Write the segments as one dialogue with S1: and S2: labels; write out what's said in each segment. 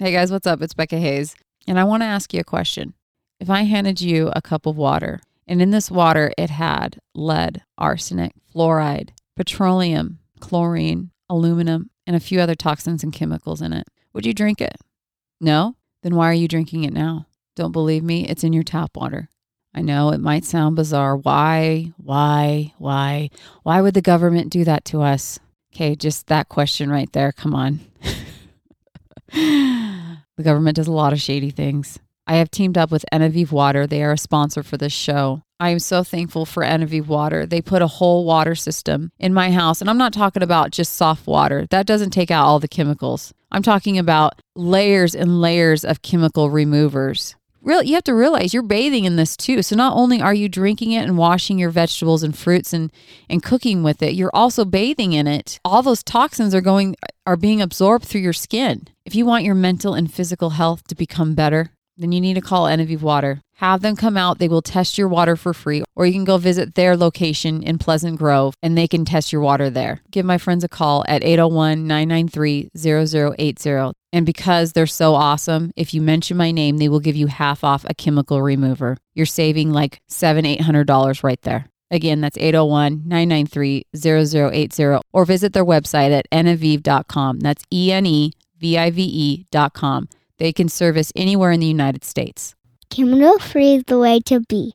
S1: Hey guys, what's up? It's Becca Hayes. And I want to ask you a question. If I handed you a cup of water, and in this water it had lead, arsenic, fluoride, petroleum, chlorine, aluminum, and a few other toxins and chemicals in it, would you drink it? No? Then why are you drinking it now? Don't believe me? It's in your tap water. I know it might sound bizarre. Why, why, why? Why would the government do that to us? Okay, just that question right there. Come on. the government does a lot of shady things. I have teamed up with Enevive Water. They are a sponsor for this show. I am so thankful for Enevive Water. They put a whole water system in my house. And I'm not talking about just soft water, that doesn't take out all the chemicals. I'm talking about layers and layers of chemical removers. Real, you have to realize you're bathing in this too. So not only are you drinking it and washing your vegetables and fruits and and cooking with it, you're also bathing in it. All those toxins are going are being absorbed through your skin. If you want your mental and physical health to become better, then you need to call Enevive Water. Have them come out. They will test your water for free, or you can go visit their location in Pleasant Grove and they can test your water there. Give my friends a call at 801 993 0080. And because they're so awesome, if you mention my name, they will give you half off a chemical remover. You're saving like seven, eight hundred dollars right there. Again, that's 801-993-0080 or visit their website at enevive.com. That's E-N-E-V-I-V-E dot com. They can service anywhere in the United States.
S2: Chemical free is the way to be.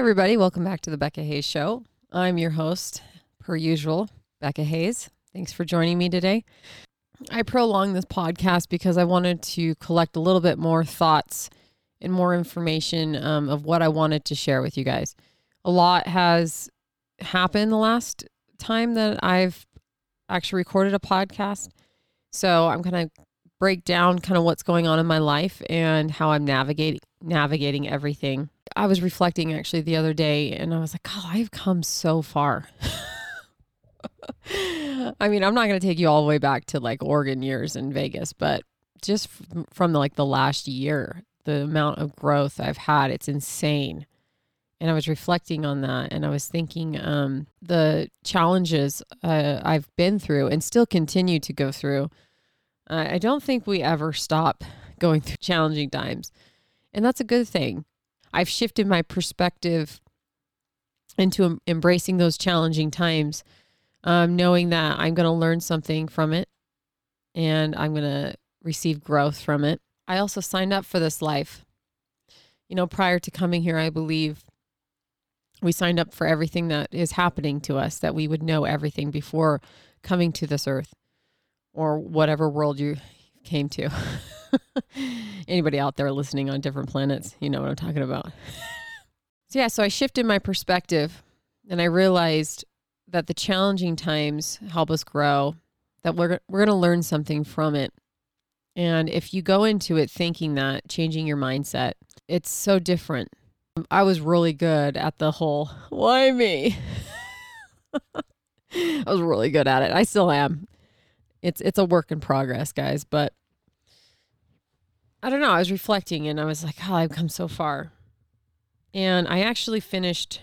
S1: Everybody. Welcome back to the Becca Hayes Show. I'm your host, per usual, Becca Hayes. Thanks for joining me today. I prolonged this podcast because I wanted to collect a little bit more thoughts and more information um, of what I wanted to share with you guys. A lot has happened the last time that I've actually recorded a podcast. So I'm going to break down kind of what's going on in my life and how I'm navigating navigating everything. I was reflecting actually the other day and I was like, "Oh, I've come so far." I mean, I'm not going to take you all the way back to like Oregon years in Vegas, but just f- from like the last year, the amount of growth I've had, it's insane. And I was reflecting on that and I was thinking um, the challenges uh, I've been through and still continue to go through. I don't think we ever stop going through challenging times. And that's a good thing. I've shifted my perspective into em- embracing those challenging times, um, knowing that I'm going to learn something from it and I'm going to receive growth from it. I also signed up for this life. You know, prior to coming here, I believe we signed up for everything that is happening to us, that we would know everything before coming to this earth or whatever world you came to. Anybody out there listening on different planets, you know what I'm talking about. so, yeah, so I shifted my perspective and I realized that the challenging times help us grow, that we're, we're going to learn something from it. And if you go into it thinking that, changing your mindset, it's so different. I was really good at the whole, why me? I was really good at it. I still am. It's it's a work in progress, guys, but I don't know. I was reflecting and I was like, oh, I've come so far. And I actually finished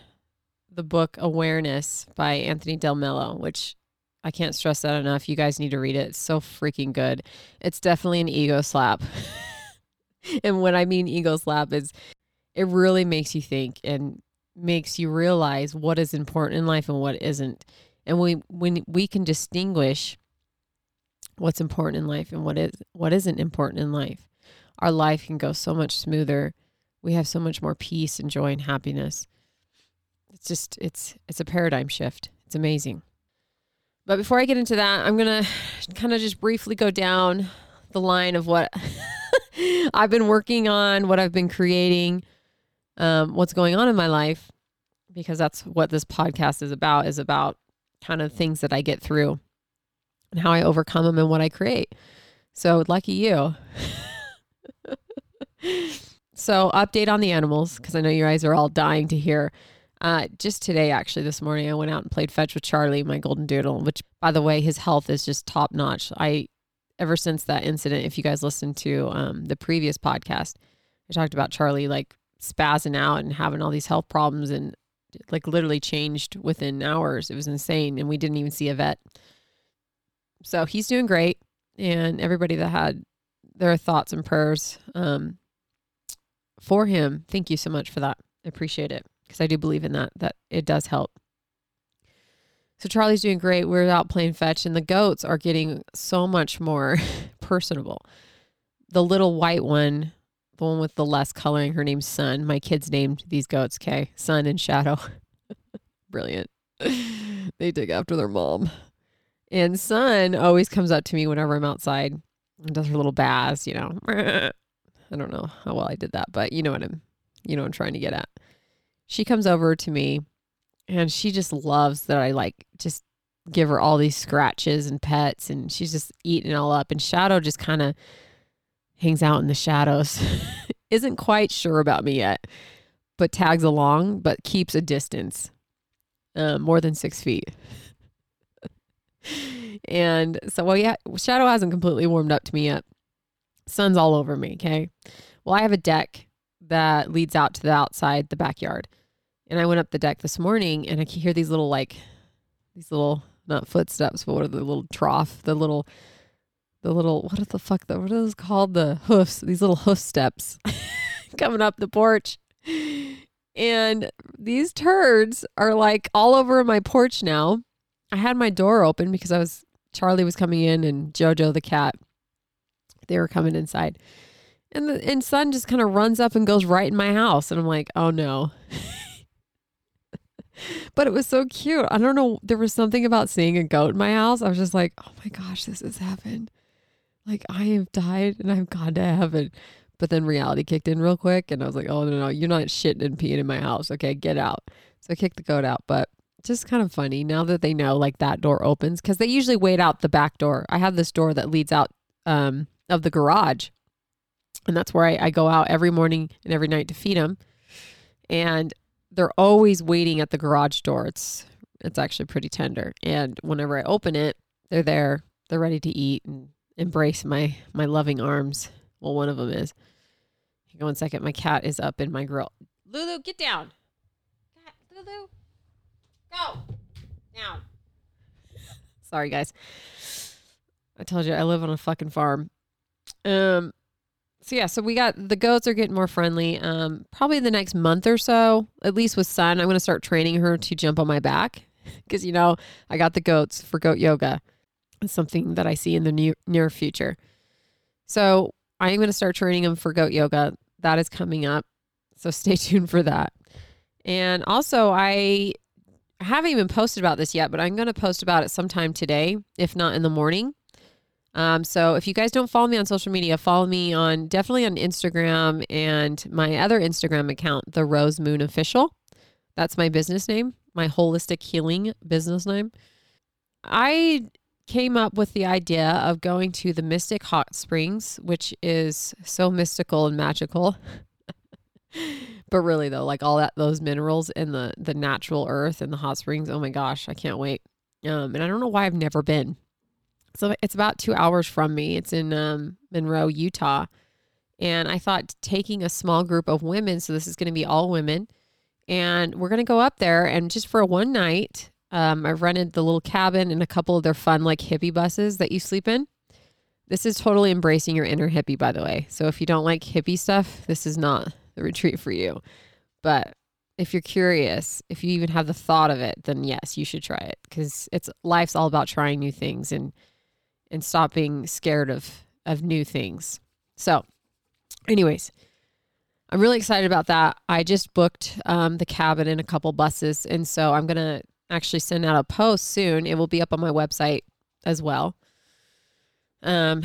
S1: the book Awareness by Anthony Del Mello, which I can't stress that enough. You guys need to read it. It's so freaking good. It's definitely an ego slap. and when I mean ego slap is it really makes you think and makes you realize what is important in life and what isn't. And we when we can distinguish what's important in life and what is what isn't important in life our life can go so much smoother. We have so much more peace and joy and happiness. It's just it's it's a paradigm shift. It's amazing. But before I get into that, I'm going to kind of just briefly go down the line of what I've been working on, what I've been creating, um, what's going on in my life, because that's what this podcast is about, is about kind of things that I get through and how I overcome them and what I create. So lucky you. So, update on the animals because I know you guys are all dying to hear. Uh, just today, actually, this morning, I went out and played fetch with Charlie, my golden doodle, which, by the way, his health is just top notch. I, ever since that incident, if you guys listened to um, the previous podcast, I talked about Charlie like spazzing out and having all these health problems and like literally changed within hours. It was insane. And we didn't even see a vet. So he's doing great. And everybody that had their thoughts and prayers um, for him, thank you so much for that. I appreciate it because I do believe in that, that it does help. So Charlie's doing great. We're out playing fetch, and the goats are getting so much more personable. The little white one, the one with the less coloring, her name's Sun. My kids named these goats, okay? Sun and Shadow. Brilliant. they dig after their mom. And Sun always comes up to me whenever I'm outside and does her little baths, you know. I don't know how well I did that, but you know what I'm you know I'm trying to get at. She comes over to me and she just loves that I like just give her all these scratches and pets and she's just eating it all up and Shadow just kind of hangs out in the shadows. Isn't quite sure about me yet, but tags along, but keeps a distance. Uh, more than six feet. and so, well, yeah, Shadow hasn't completely warmed up to me yet. Sun's all over me. Okay. Well, I have a deck that leads out to the outside, the backyard. And I went up the deck this morning and I can hear these little, like, these little, not footsteps, but what are the little trough, the little, the little, what are the fuck, the, what are those called? The hoofs, these little hoof steps coming up the porch. And these turds are like all over my porch now. I had my door open because I was, Charlie was coming in and Jojo the cat, they were coming inside. And the and Sun just kind of runs up and goes right in my house. And I'm like, oh no. but it was so cute. I don't know. There was something about seeing a goat in my house. I was just like, oh my gosh, this has happened. Like I have died and I've gone to heaven. But then reality kicked in real quick and I was like, oh no, no, you're not shitting and peeing in my house. Okay, get out. So I kicked the goat out. But just kind of funny now that they know like that door opens because they usually wait out the back door. I have this door that leads out um, of the garage. And that's where I, I go out every morning and every night to feed them. And they're always waiting at the garage door. It's it's actually pretty tender. And whenever I open it, they're there. They're ready to eat and embrace my my loving arms. Well, one of them is. Hang on one second. My cat is up in my grill. Lulu, get down. Cat, Lulu, go down. Sorry, guys. I told you I live on a fucking farm. Um, so yeah, so we got the goats are getting more friendly. Um, probably the next month or so, at least with Sun, I'm going to start training her to jump on my back because you know I got the goats for goat yoga. It's something that I see in the near near future. So I am going to start training them for goat yoga. That is coming up. So stay tuned for that. And also, I haven't even posted about this yet, but I'm going to post about it sometime today, if not in the morning. Um, so if you guys don't follow me on social media, follow me on definitely on Instagram and my other Instagram account, the Rose Moon Official. That's my business name, my holistic healing business name. I came up with the idea of going to the Mystic Hot Springs, which is so mystical and magical. but really though, like all that those minerals and the the natural earth and the hot springs, oh my gosh, I can't wait. Um, and I don't know why I've never been. So it's about two hours from me. It's in um, Monroe, Utah. And I thought taking a small group of women, so this is going to be all women, and we're going to go up there and just for one night, um, I've rented the little cabin and a couple of their fun, like hippie buses that you sleep in. This is totally embracing your inner hippie, by the way. So if you don't like hippie stuff, this is not the retreat for you. But if you're curious, if you even have the thought of it, then yes, you should try it because it's life's all about trying new things and and stop being scared of of new things. So, anyways, I'm really excited about that. I just booked um, the cabin and a couple buses, and so I'm gonna actually send out a post soon. It will be up on my website as well. Um,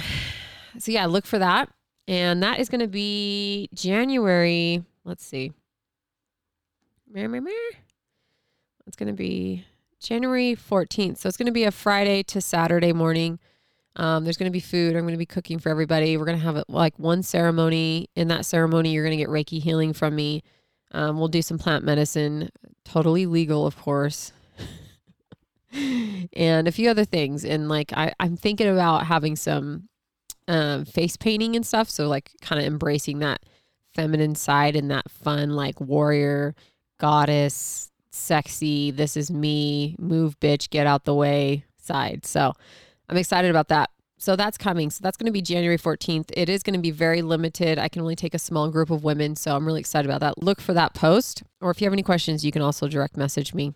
S1: so yeah, look for that, and that is gonna be January. Let's see. It's gonna be January 14th. So it's gonna be a Friday to Saturday morning. Um, there's going to be food. I'm going to be cooking for everybody. We're going to have like one ceremony. In that ceremony, you're going to get Reiki healing from me. Um, we'll do some plant medicine, totally legal, of course, and a few other things. And like I, I'm thinking about having some um, face painting and stuff. So like kind of embracing that feminine side and that fun like warrior, goddess, sexy. This is me. Move, bitch. Get out the way side. So I'm excited about that. So that's coming. So that's going to be January 14th. It is going to be very limited. I can only take a small group of women. So I'm really excited about that. Look for that post. Or if you have any questions, you can also direct message me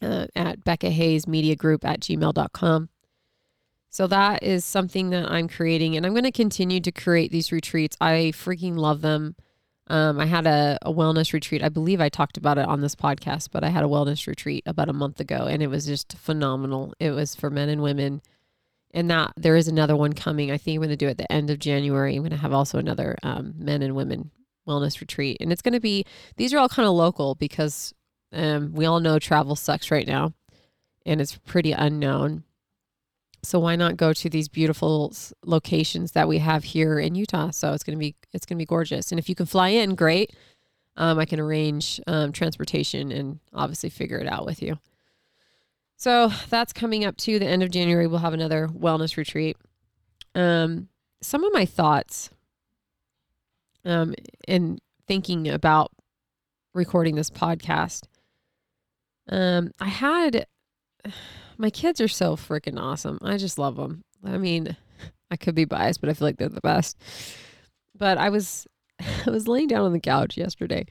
S1: uh, at Becca Hayes Media Group at gmail.com. So that is something that I'm creating. And I'm going to continue to create these retreats. I freaking love them. Um, I had a, a wellness retreat. I believe I talked about it on this podcast, but I had a wellness retreat about a month ago and it was just phenomenal. It was for men and women and that there is another one coming. I think I'm going to do it at the end of January. I'm going to have also another um, men and women wellness retreat, and it's going to be. These are all kind of local because um, we all know travel sucks right now, and it's pretty unknown. So why not go to these beautiful locations that we have here in Utah? So it's to be it's to be gorgeous, and if you can fly in, great. Um, I can arrange um, transportation and obviously figure it out with you. So that's coming up to the end of January. We'll have another wellness retreat. Um, some of my thoughts um, in thinking about recording this podcast. Um, I had my kids are so freaking awesome. I just love them. I mean, I could be biased, but I feel like they're the best. But I was I was laying down on the couch yesterday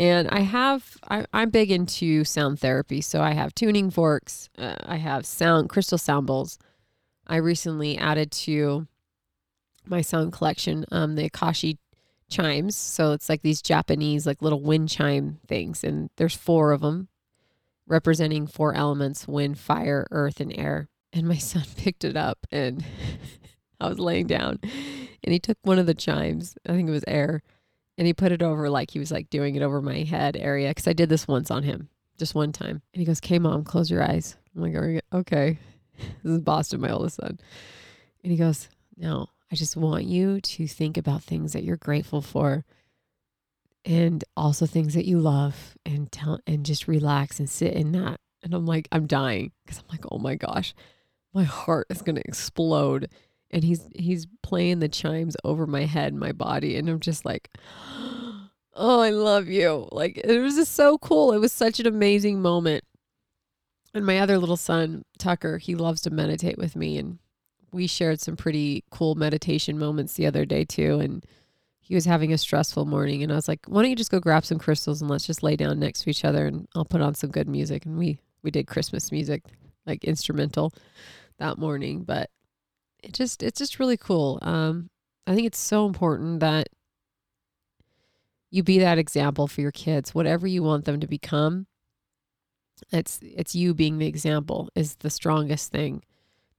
S1: and I have, I, I'm big into sound therapy. So I have tuning forks, uh, I have sound, crystal sound bowls. I recently added to my sound collection um, the Akashi chimes. So it's like these Japanese, like little wind chime things. And there's four of them representing four elements wind, fire, earth, and air. And my son picked it up and I was laying down and he took one of the chimes. I think it was air and he put it over like he was like doing it over my head area because I did this once on him, just one time. And he goes, "Okay, mom, close your eyes." I'm like, "Okay." this is Boston, my oldest son, and he goes, "No, I just want you to think about things that you're grateful for, and also things that you love, and tell and just relax and sit in that." And I'm like, I'm dying because I'm like, "Oh my gosh, my heart is gonna explode." and he's he's playing the chimes over my head my body and i'm just like oh i love you like it was just so cool it was such an amazing moment and my other little son tucker he loves to meditate with me and we shared some pretty cool meditation moments the other day too and he was having a stressful morning and i was like why don't you just go grab some crystals and let's just lay down next to each other and i'll put on some good music and we we did christmas music like instrumental that morning but it just it's just really cool. Um, I think it's so important that you be that example for your kids, whatever you want them to become. It's it's you being the example is the strongest thing.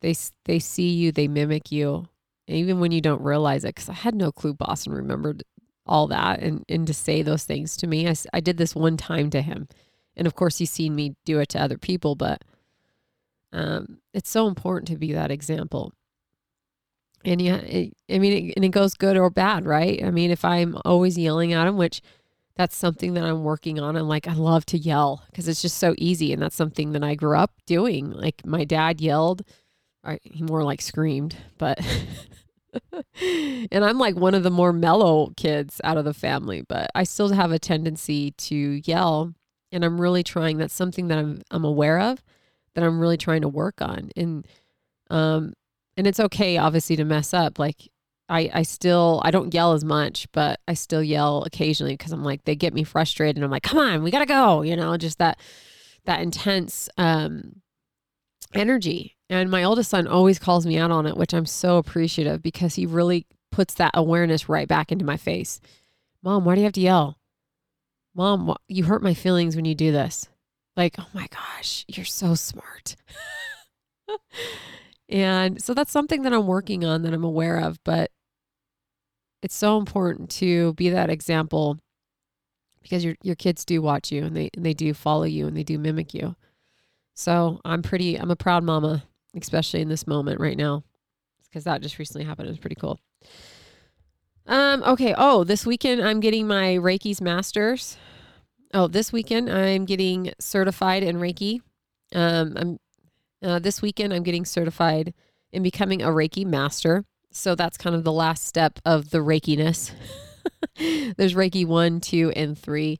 S1: They they see you, they mimic you, even when you don't realize it. Because I had no clue Boston remembered all that and and to say those things to me. I, I did this one time to him, and of course he's seen me do it to other people, but um, it's so important to be that example and yeah, it, I mean, it, and it goes good or bad, right? I mean, if I'm always yelling at him, which that's something that I'm working on. I'm like, I love to yell because it's just so easy, and that's something that I grew up doing. Like my dad yelled, or he more like screamed, but. and I'm like one of the more mellow kids out of the family, but I still have a tendency to yell, and I'm really trying. That's something that I'm I'm aware of, that I'm really trying to work on, and um, and it's okay obviously to mess up like i i still i don't yell as much but i still yell occasionally because i'm like they get me frustrated and i'm like come on we gotta go you know just that that intense um energy and my oldest son always calls me out on it which i'm so appreciative because he really puts that awareness right back into my face. Mom why do you have to yell? Mom you hurt my feelings when you do this. Like oh my gosh you're so smart. And so that's something that I'm working on that I'm aware of, but it's so important to be that example because your your kids do watch you and they and they do follow you and they do mimic you. So I'm pretty I'm a proud mama especially in this moment right now, because that just recently happened. It was pretty cool. Um, okay. Oh, this weekend I'm getting my Reiki's Masters. Oh, this weekend I'm getting certified in Reiki. Um, I'm uh, this weekend I'm getting certified in becoming a Reiki master. So that's kind of the last step of the Reikiness. There's Reiki one, two, and three,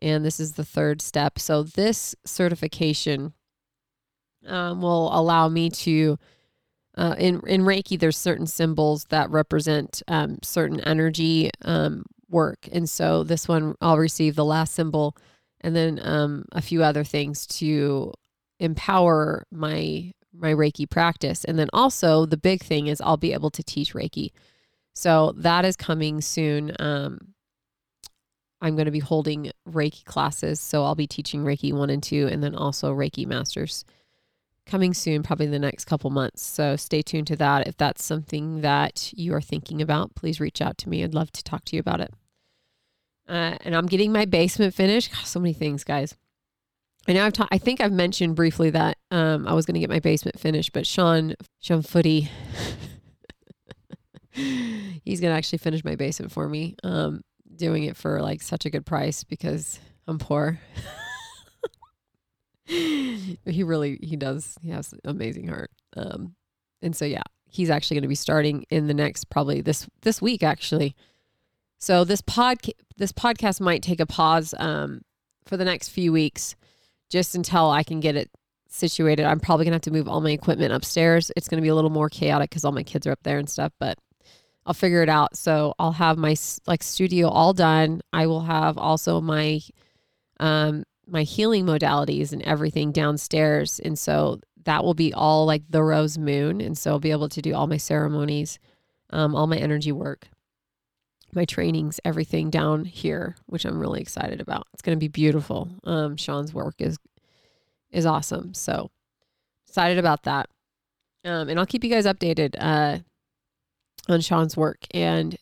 S1: and this is the third step. So this certification um, will allow me to. Uh, in in Reiki, there's certain symbols that represent um, certain energy um, work, and so this one I'll receive the last symbol, and then um, a few other things to empower my my Reiki practice, and then also the big thing is I'll be able to teach Reiki. So that is coming soon. Um, I'm going to be holding Reiki classes, so I'll be teaching Reiki one and two, and then also Reiki masters coming soon, probably the next couple months. So stay tuned to that. If that's something that you are thinking about, please reach out to me. I'd love to talk to you about it. Uh, and I'm getting my basement finished. So many things, guys. I know I've ta- I think I've mentioned briefly that um, I was going to get my basement finished, but Sean Sean Footy, he's going to actually finish my basement for me. Um, doing it for like such a good price because I'm poor. he really he does he has amazing heart. Um and so yeah he's actually going to be starting in the next probably this this week actually. So this pod this podcast might take a pause um for the next few weeks just until I can get it situated. I'm probably going to have to move all my equipment upstairs. It's going to be a little more chaotic cuz all my kids are up there and stuff but I'll figure it out. So I'll have my like studio all done. I will have also my um my healing modalities and everything downstairs. And so that will be all like the rose moon. And so I'll be able to do all my ceremonies, um, all my energy work, my trainings, everything down here, which I'm really excited about. It's going to be beautiful. Um, Sean's work is, is awesome. So excited about that. Um, and I'll keep you guys updated, uh, on Sean's work and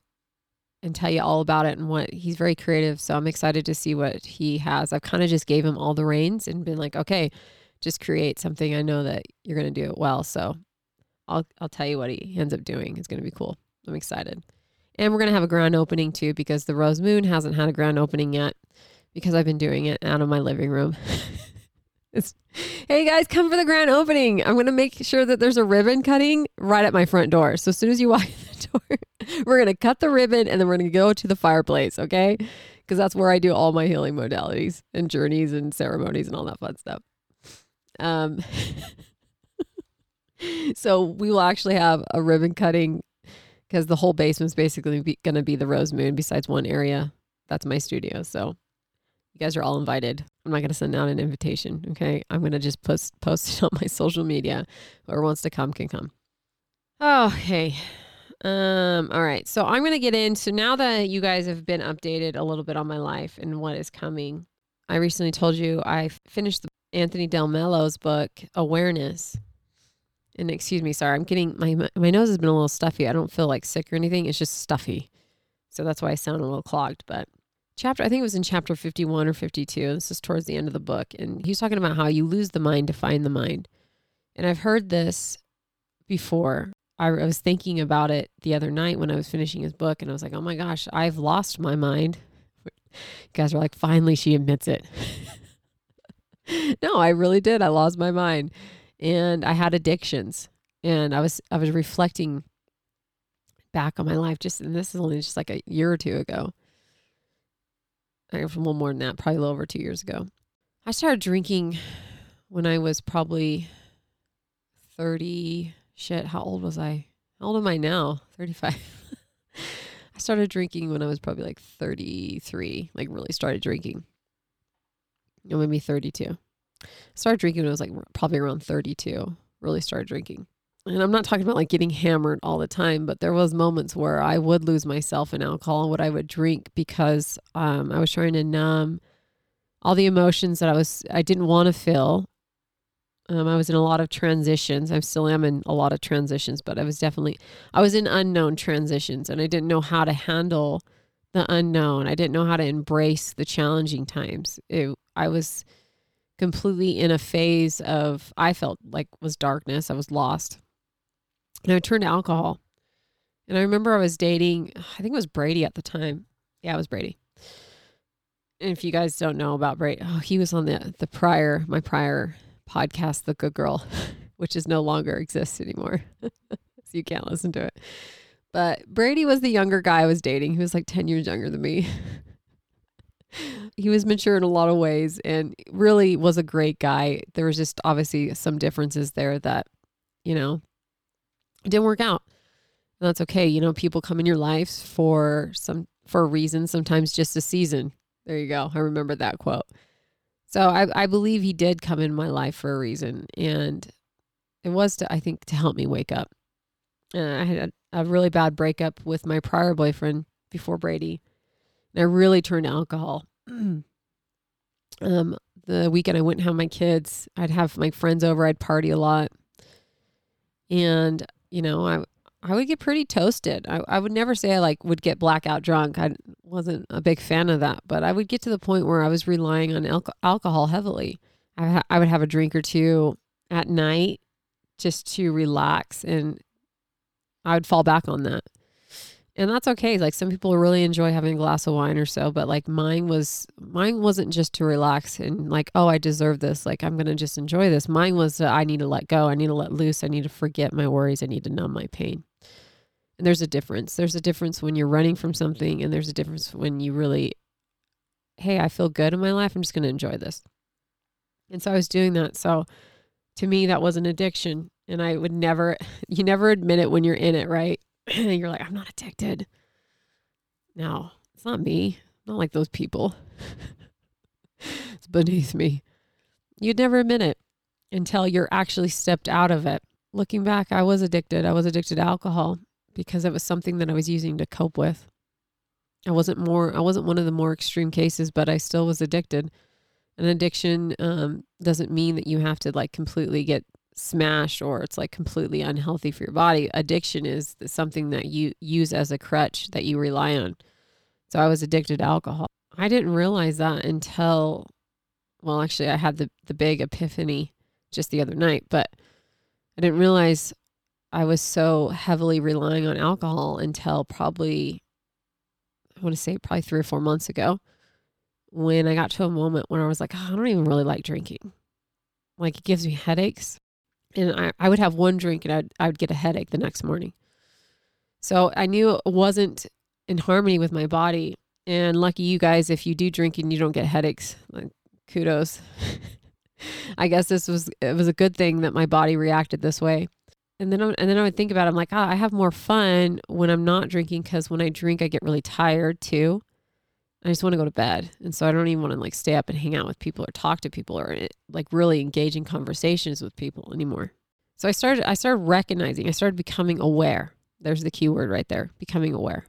S1: and tell you all about it and what he's very creative. So I'm excited to see what he has. I've kind of just gave him all the reins and been like, okay, just create something. I know that you're going to do it well. So I'll, I'll tell you what he ends up doing. It's going to be cool. I'm excited. And we're going to have a grand opening too, because the Rose Moon hasn't had a grand opening yet because I've been doing it out of my living room. it's, hey guys, come for the grand opening. I'm going to make sure that there's a ribbon cutting right at my front door. So as soon as you walk in the door, we're going to cut the ribbon and then we're going to go to the fireplace, okay? Because that's where I do all my healing modalities and journeys and ceremonies and all that fun stuff. Um, so we will actually have a ribbon cutting because the whole basement's basically going to be the Rose Moon besides one area. That's my studio. So you guys are all invited. I'm not going to send out an invitation, okay? I'm going to just post post it on my social media. Whoever wants to come can come. Okay. Um, all right. So I'm going to get in. So now that you guys have been updated a little bit on my life and what is coming. I recently told you I finished the Anthony Del Mello's book, Awareness. And excuse me, sorry, I'm getting my my nose has been a little stuffy. I don't feel like sick or anything. It's just stuffy. So that's why I sound a little clogged, but chapter I think it was in chapter 51 or 52. This is towards the end of the book and he's talking about how you lose the mind to find the mind. And I've heard this before. I, was thinking about it the other night when I was finishing his book and I was like, "Oh my gosh, I've lost my mind." You guys were like, "Finally she admits it." no, I really did. I lost my mind and I had addictions and I was I was reflecting back on my life just and this is only just like a year or two ago. I a little more than that, probably a little over two years ago. I started drinking when I was probably 30. Shit, how old was I? How old am I now? 35. I started drinking when I was probably like 33, like really started drinking. Or maybe 32. I started drinking when I was like probably around 32, really started drinking. And I'm not talking about like getting hammered all the time, but there was moments where I would lose myself in alcohol and what I would drink because um, I was trying to numb all the emotions that I was I didn't want to feel. Um, I was in a lot of transitions. I still am in a lot of transitions, but I was definitely I was in unknown transitions, and I didn't know how to handle the unknown. I didn't know how to embrace the challenging times. It, I was completely in a phase of I felt like was darkness. I was lost. And I turned to alcohol. And I remember I was dating, I think it was Brady at the time. Yeah, it was Brady. And if you guys don't know about Brady, oh, he was on the the prior my prior podcast, The Good Girl, which is no longer exists anymore. so you can't listen to it. But Brady was the younger guy I was dating. He was like 10 years younger than me. he was mature in a lot of ways and really was a great guy. There was just obviously some differences there that, you know, didn't work out. And that's okay. You know, people come in your lives for some for a reason, sometimes just a season. There you go. I remember that quote. So I, I believe he did come in my life for a reason. And it was to I think to help me wake up. Uh, I had a, a really bad breakup with my prior boyfriend before Brady. And I really turned to alcohol. um, the weekend I wouldn't have my kids, I'd have my friends over, I'd party a lot. And, you know, I I would get pretty toasted. I, I would never say I like would get blackout drunk. I wasn't a big fan of that, but I would get to the point where I was relying on alco- alcohol heavily. I, ha- I would have a drink or two at night just to relax and I would fall back on that. And that's okay. Like some people really enjoy having a glass of wine or so, but like mine was mine wasn't just to relax and like, oh, I deserve this. Like I'm gonna just enjoy this. Mine was uh, I need to let go. I need to let loose. I need to forget my worries. I need to numb my pain. And there's a difference. There's a difference when you're running from something, and there's a difference when you really, hey, I feel good in my life. I'm just gonna enjoy this. And so I was doing that. So to me, that was an addiction. And I would never, you never admit it when you're in it, right? you're like, I'm not addicted. No, it's not me. I'm not like those people. it's beneath me. You'd never admit it until you're actually stepped out of it. Looking back, I was addicted. I was addicted to alcohol because it was something that I was using to cope with. I wasn't more I wasn't one of the more extreme cases, but I still was addicted. An addiction um, doesn't mean that you have to like completely get smashed or it's like completely unhealthy for your body. Addiction is something that you use as a crutch that you rely on. So I was addicted to alcohol. I didn't realize that until, well, actually, I had the, the big epiphany just the other night, but I didn't realize I was so heavily relying on alcohol until probably, I want to say probably three or four months ago when I got to a moment where I was like, oh, I don't even really like drinking. Like it gives me headaches and I, I would have one drink and I'd, I would get a headache the next morning. So I knew it wasn't in harmony with my body. And lucky you guys, if you do drink and you don't get headaches, like kudos. I guess this was it was a good thing that my body reacted this way. And then I, and then I would think about it, I'm like, ah, I have more fun when I'm not drinking because when I drink, I get really tired too. I just want to go to bed. And so I don't even want to like stay up and hang out with people or talk to people or eh, like really engage in conversations with people anymore. So I started I started recognizing, I started becoming aware. There's the key word right there, becoming aware.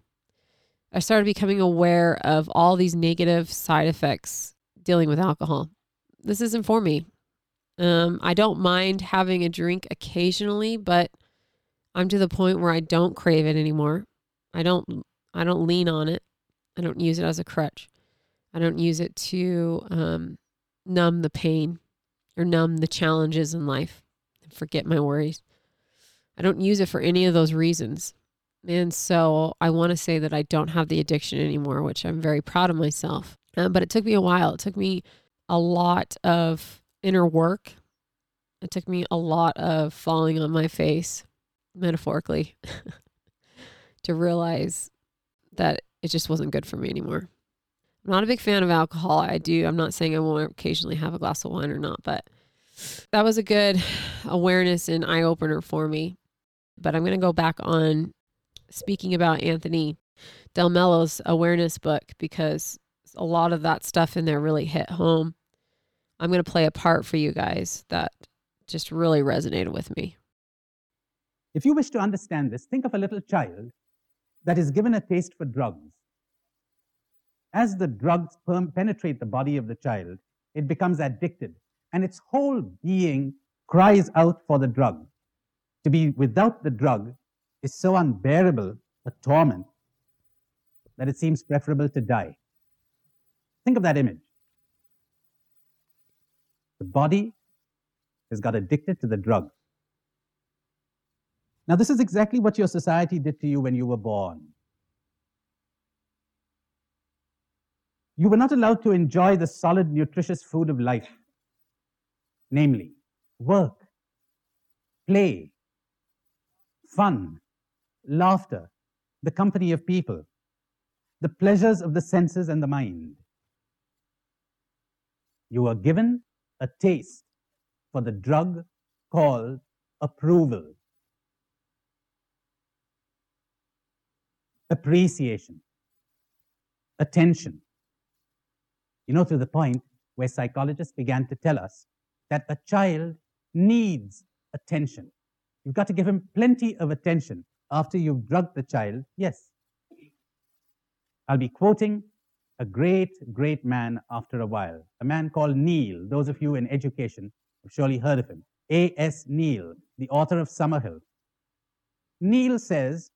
S1: I started becoming aware of all these negative side effects dealing with alcohol. This isn't for me. Um, I don't mind having a drink occasionally, but I'm to the point where I don't crave it anymore. I don't I don't lean on it. I don't use it as a crutch. I don't use it to um, numb the pain or numb the challenges in life and forget my worries. I don't use it for any of those reasons. And so I want to say that I don't have the addiction anymore, which I'm very proud of myself. Um, but it took me a while. It took me a lot of inner work. It took me a lot of falling on my face, metaphorically, to realize that it just wasn't good for me anymore. I'm not a big fan of alcohol. I do. I'm not saying I won't occasionally have a glass of wine or not, but that was a good awareness and eye opener for me. But I'm going to go back on speaking about Anthony DeMello's awareness book because a lot of that stuff in there really hit home. I'm going to play a part for you guys that just really resonated with me.
S3: If you wish to understand this, think of a little child that is given a taste for drugs. As the drugs penetrate the body of the child, it becomes addicted, and its whole being cries out for the drug. To be without the drug is so unbearable a torment that it seems preferable to die. Think of that image. The body has got addicted to the drug. Now, this is exactly what your society did to you when you were born. You were not allowed to enjoy the solid, nutritious food of life, namely work, play, fun, laughter, the company of people, the pleasures of the senses and the mind. You were given a taste for the drug called approval, appreciation, attention. You know, to the point where psychologists began to tell us that a child needs attention. You've got to give him plenty of attention after you've drugged the child. Yes. I'll be quoting a great, great man after a while, a man called Neill. Those of you in education have surely heard of him. A.S. Neill, the author of Summerhill. Neill says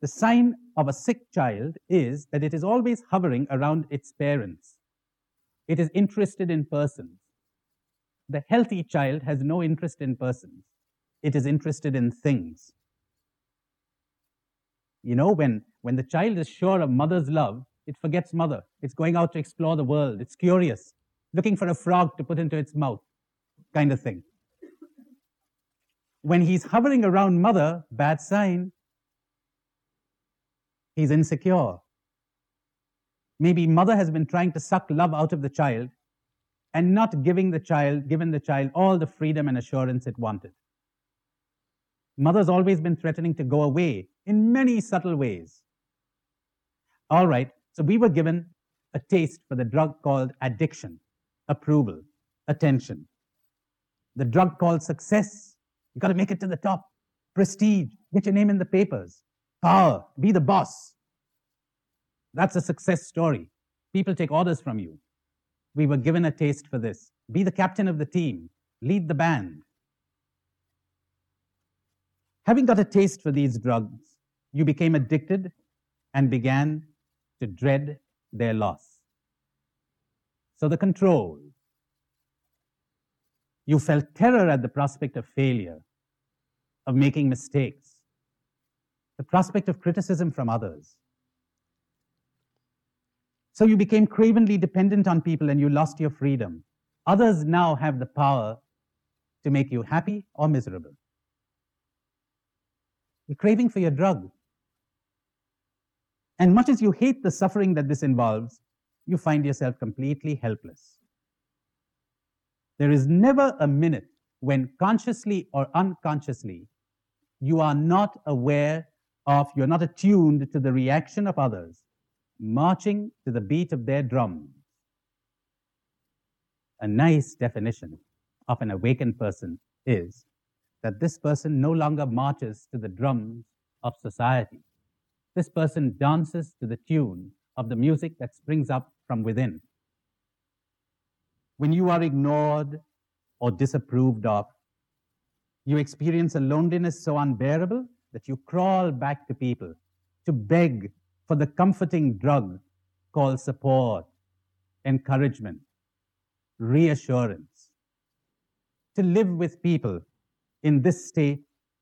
S3: the sign of a sick child is that it is always hovering around its parents. It is interested in persons. The healthy child has no interest in persons. It is interested in things. You know, when, when the child is sure of mother's love, it forgets mother. It's going out to explore the world. It's curious, looking for a frog to put into its mouth, kind of thing. When he's hovering around mother, bad sign. He's insecure. Maybe mother has been trying to suck love out of the child and not giving the child, given the child all the freedom and assurance it wanted. Mother's always been threatening to go away in many subtle ways. All right, so we were given a taste for the drug called addiction, approval, attention. The drug called success. You've got to make it to the top. Prestige, get your name in the papers. Power, be the boss. That's a success story. People take orders from you. We were given a taste for this. Be the captain of the team, lead the band. Having got a taste for these drugs, you became addicted and began to dread their loss. So the control. You felt terror at the prospect of failure, of making mistakes, the prospect of criticism from others. So you became cravenly dependent on people and you lost your freedom. Others now have the power to make you happy or miserable. You're craving for your drug. And much as you hate the suffering that this involves, you find yourself completely helpless. There is never a minute when consciously or unconsciously you are not aware of, you're not attuned to the reaction of others marching to the beat of their drums. A nice definition of an awakened person is that this person no longer marches to the drums of society. This person dances to the tune of the music that springs up from within. When you are ignored or disapproved of, you experience a loneliness so unbearable that you crawl back to people to beg for the comforting drug called support, encouragement, reassurance. To live with people in this state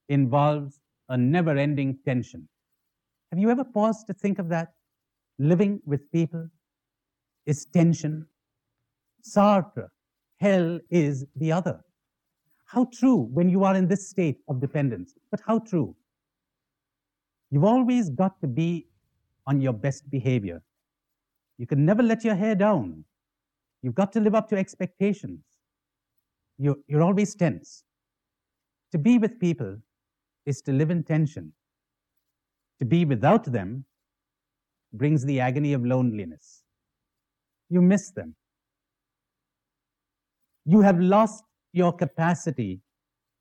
S3: involves a never ending tension. Have you ever paused to think of that? Living with people is tension. Sartre, hell is the other. How true when you are in this state of dependence, but how true? You've always got to be on your best behavior. You can never let your hair down. You've got to live up to expectations. You're, you're always tense. To be with people is to live in tension. To be without them brings the agony of loneliness. You miss them. You have lost your capacity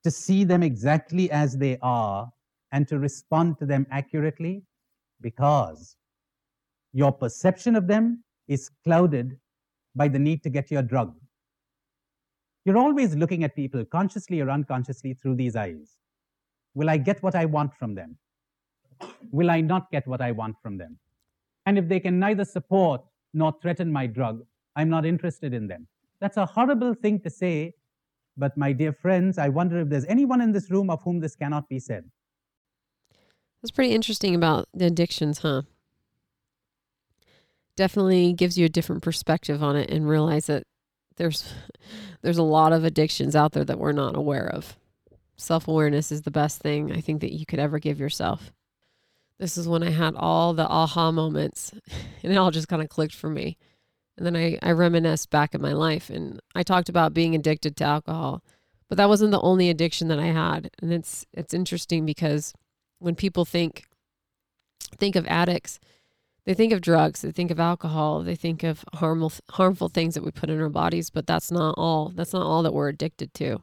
S3: to see them exactly as they are and to respond to them accurately because your perception of them is clouded by the need to get your drug. You're always looking at people, consciously or unconsciously, through these eyes. Will I get what I want from them? Will I not get what I want from them? And if they can neither support nor threaten my drug, I'm not interested in them. That's a horrible thing to say, but my dear friends, I wonder if there's anyone in this room of whom this cannot be said.
S1: That's pretty interesting about the addictions, huh? Definitely gives you a different perspective on it and realize that there's there's a lot of addictions out there that we're not aware of. Self-awareness is the best thing I think that you could ever give yourself. This is when I had all the aha moments and it all just kind of clicked for me. And then I, I reminisced back in my life and I talked about being addicted to alcohol. But that wasn't the only addiction that I had. And it's it's interesting because when people think think of addicts, they think of drugs, they think of alcohol, they think of harmful harmful things that we put in our bodies, but that's not all. That's not all that we're addicted to.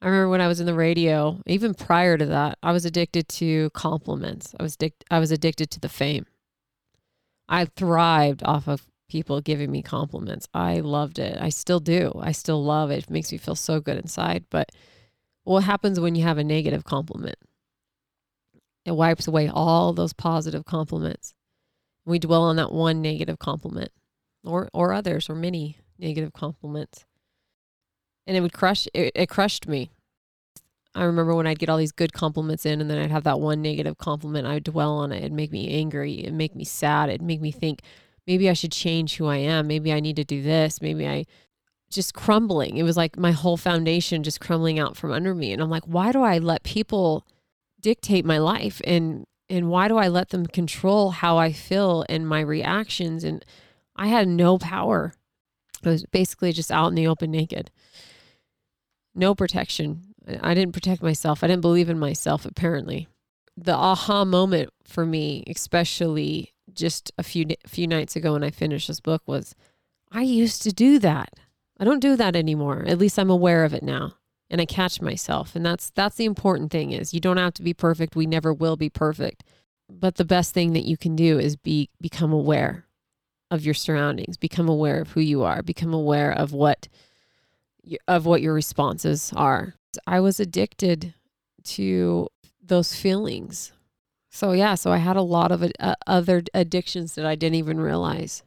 S1: I remember when I was in the radio, even prior to that, I was addicted to compliments. I was I was addicted to the fame. I thrived off of people giving me compliments. I loved it. I still do. I still love it. It makes me feel so good inside, but what happens when you have a negative compliment? It wipes away all those positive compliments. We dwell on that one negative compliment or or others or many negative compliments. And it would crush it, it crushed me. I remember when I'd get all these good compliments in and then I'd have that one negative compliment, I would dwell on it. It'd make me angry. It'd make me sad. It'd make me think maybe I should change who I am. Maybe I need to do this. Maybe I just crumbling. It was like my whole foundation just crumbling out from under me. And I'm like, why do I let people dictate my life? And and why do I let them control how I feel and my reactions? And I had no power. I was basically just out in the open naked. No protection. I didn't protect myself. I didn't believe in myself, apparently. The aha moment for me, especially just a few few nights ago when I finished this book, was I used to do that. I don't do that anymore. At least I'm aware of it now. And I catch myself. And that's that's the important thing is you don't have to be perfect. We never will be perfect. But the best thing that you can do is be become aware of your surroundings, become aware of who you are, become aware of what of what your responses are. I was addicted to those feelings. So yeah, so I had a lot of uh, other addictions that I didn't even realize.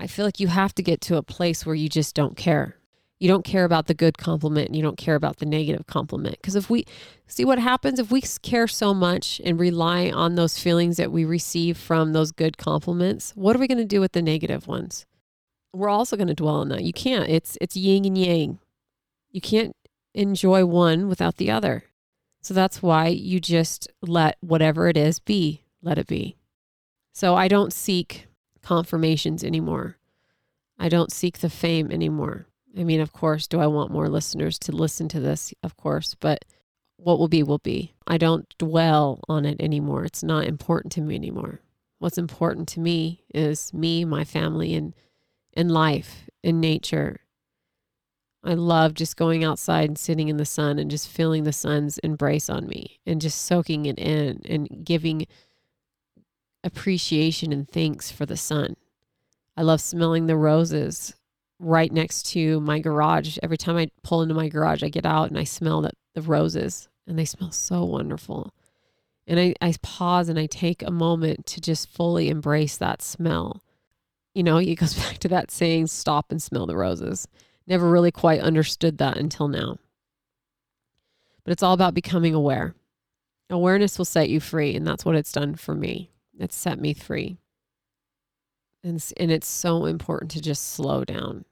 S1: I feel like you have to get to a place where you just don't care. You don't care about the good compliment and you don't care about the negative compliment. Because if we see what happens, if we care so much and rely on those feelings that we receive from those good compliments, what are we going to do with the negative ones? We're also going to dwell on that. You can't. It's it's yin and yang. You can't enjoy one without the other. So that's why you just let whatever it is be, let it be. So I don't seek confirmations anymore. I don't seek the fame anymore. I mean, of course, do I want more listeners to listen to this? Of course, but what will be will be. I don't dwell on it anymore. It's not important to me anymore. What's important to me is me, my family, and and life and nature. I love just going outside and sitting in the sun and just feeling the sun's embrace on me and just soaking it in and giving appreciation and thanks for the sun. I love smelling the roses right next to my garage. Every time I pull into my garage, I get out and I smell that the roses and they smell so wonderful. And I, I pause and I take a moment to just fully embrace that smell. You know, it goes back to that saying, stop and smell the roses. Never really quite understood that until now. But it's all about becoming aware. Awareness will set you free, and that's what it's done for me. It's set me free. And, and it's so important to just slow down.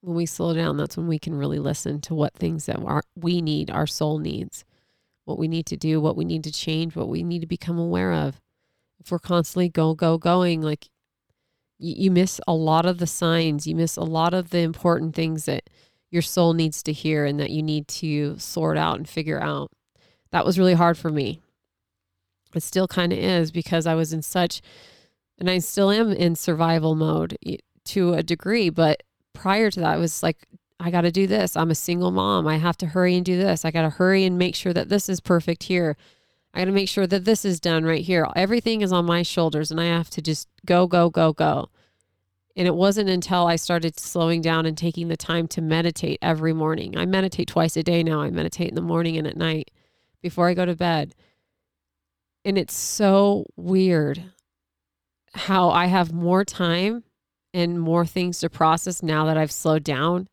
S1: When we slow down, that's when we can really listen to what things that our, we need, our soul needs, what we need to do, what we need to change, what we need to become aware of. If we're constantly go, go, going, like you miss a lot of the signs, you miss a lot of the important things that your soul needs to hear and that you need to sort out and figure out. That was really hard for me it still kind of is because I was in such, and I still am in survival mode to a degree. But prior to that, I was like, I got to do this. I'm a single mom. I have to hurry and do this. I got to hurry and make sure that this is perfect here. I got to make sure that this is done right here. Everything is on my shoulders, and I have to just go, go, go, go. And it wasn't until I started slowing down and taking the time to meditate every morning. I meditate twice a day now. I meditate in the morning and at night before I go to bed and it's so weird how I have more time and more things to process now that I've slowed down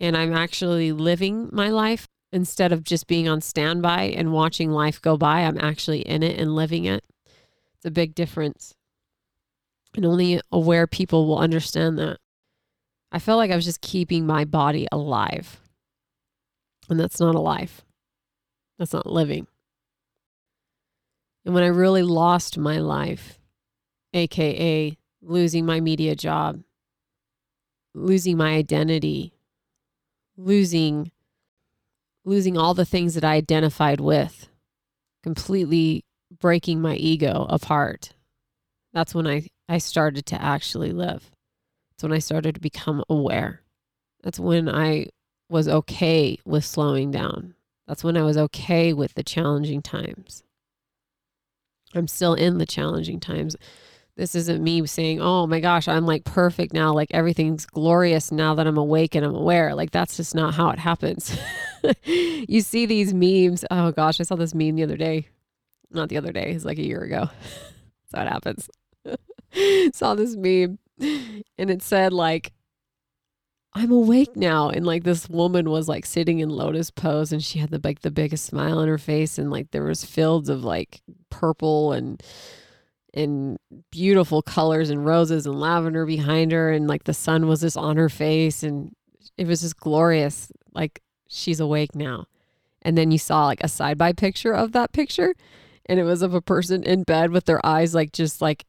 S1: and I'm actually living my life instead of just being on standby and watching life go by. I'm actually in it and living it. It's a big difference. And only aware people will understand that. I felt like I was just keeping my body alive. And that's not a life. That's not living. And when I really lost my life, AKA losing my media job, losing my identity, losing losing all the things that I identified with, completely breaking my ego apart. That's when I, I started to actually live. That's when I started to become aware. That's when I was okay with slowing down. That's when I was okay with the challenging times. I'm still in the challenging times. This isn't me saying, oh my gosh, I'm like perfect now. Like everything's glorious now that I'm awake and I'm aware. Like that's just not how it happens. you see these memes. Oh gosh, I saw this meme the other day. Not the other day, it's like a year ago. That's how it happens. saw this meme and it said like I'm awake now. And like this woman was like sitting in lotus pose and she had the like the biggest smile on her face and like there was fields of like purple and and beautiful colors and roses and lavender behind her and like the sun was just on her face and it was just glorious. Like she's awake now. And then you saw like a side by picture of that picture and it was of a person in bed with their eyes like just like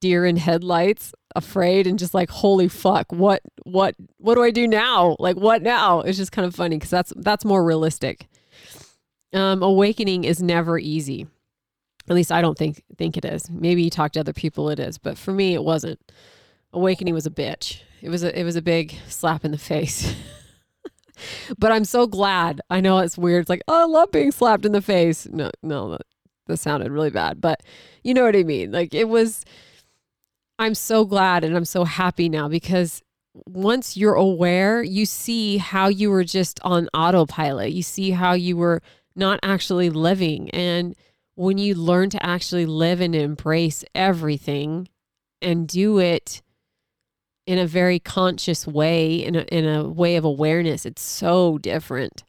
S1: deer in headlights afraid and just like holy fuck what what what do i do now? Like what now? It's just kind of funny because that's that's more realistic. Um awakening is never easy. At least i don't think think it is. Maybe you talk to other people it is but for me it wasn't. Awakening was a bitch. It was a it was a big slap in the face. But i'm so glad. I know it's weird. It's like oh i love being slapped in the face. No no that, that sounded really bad but you know what i mean. Like it was I'm so glad and I'm so happy now because once you're aware, you see how you were just on autopilot. You see how you were not actually living. And when you learn to actually live and embrace everything and do it in a very conscious way, in a, in a way of awareness, it's so different.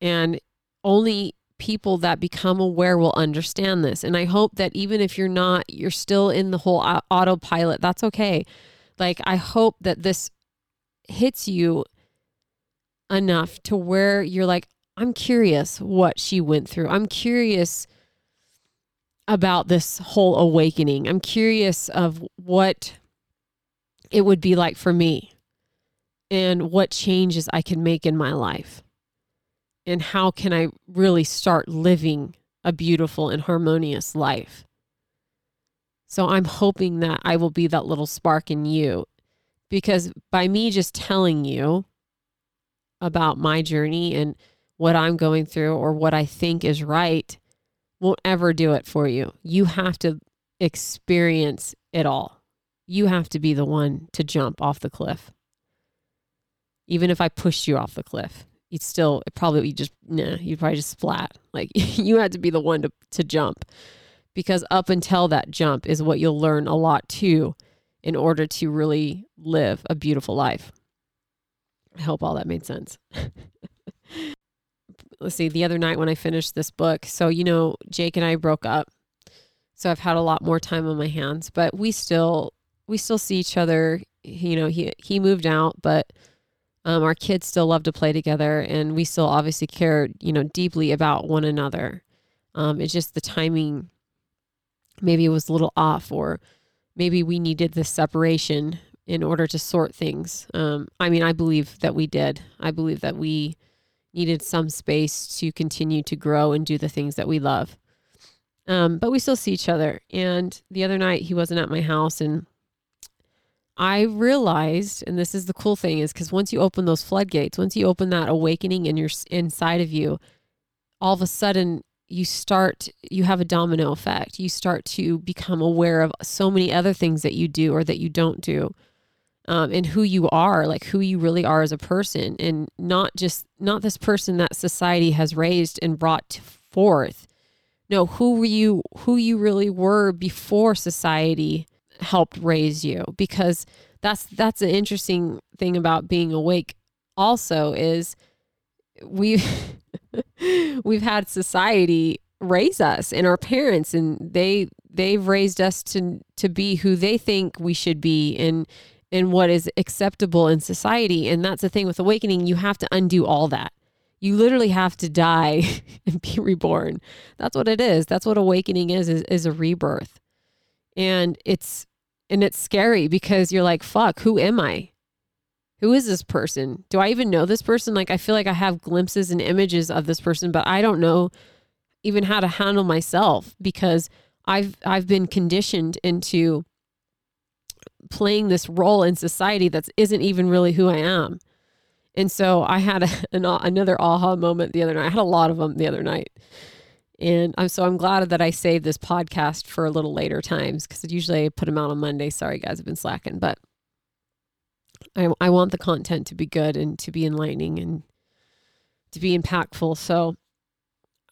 S1: And only people that become aware will understand this. And I hope that even if you're not, you're still in the whole autopilot, that's okay. Like, I hope that this hits you enough to where you're like, I'm curious what she went through. I'm curious about this whole awakening. I'm curious of what it would be like for me and what changes I can make in my life and how can I really start living a beautiful and harmonious life. So I'm hoping that I will be that little spark in you because by me just telling you about my journey and what I'm going through or what I think is right won't ever do it for you. You have to experience it all. You have to be the one to jump off the cliff. Even if I pushed you off the cliff, you'd still probably you just nah, you'd probably just splat. Like you had to be the one to to jump. Because up until that jump is what you'll learn a lot too in order to really live a beautiful life. I hope all that made sense. Let's see, the other night when I finished this book, so you know, Jake and I broke up. So I've had a lot more time on my hands, but we still we still see each other. You know, he he moved out, but um, our kids still love to play together, and we still obviously care, you know, deeply about one another. Um, it's just the timing. Maybe it was a little off, or maybe we needed this separation in order to sort things. Um, I mean, I believe that we did. I believe that we needed some space to continue to grow and do the things that we love. Um, but we still see each other. And the other night, he wasn't at my house, and I realized, and this is the cool thing, is because once you open those floodgates, once you open that awakening in your inside of you, all of a sudden you start, you have a domino effect. You start to become aware of so many other things that you do or that you don't do, um, and who you are, like who you really are as a person, and not just not this person that society has raised and brought forth. No, who were you? Who you really were before society helped raise you because that's that's an interesting thing about being awake also is we've we've had society raise us and our parents and they they've raised us to to be who they think we should be and and what is acceptable in society. And that's the thing with awakening you have to undo all that. You literally have to die and be reborn. That's what it is. That's what awakening is is, is a rebirth and it's and it's scary because you're like fuck who am i? Who is this person? Do i even know this person? Like i feel like i have glimpses and images of this person but i don't know even how to handle myself because i've i've been conditioned into playing this role in society that isn't even really who i am. And so i had a, an, another aha moment the other night. I had a lot of them the other night and I'm so I'm glad that I saved this podcast for a little later times because usually I put them out on Monday. Sorry guys, I've been slacking, but I I want the content to be good and to be enlightening and to be impactful. So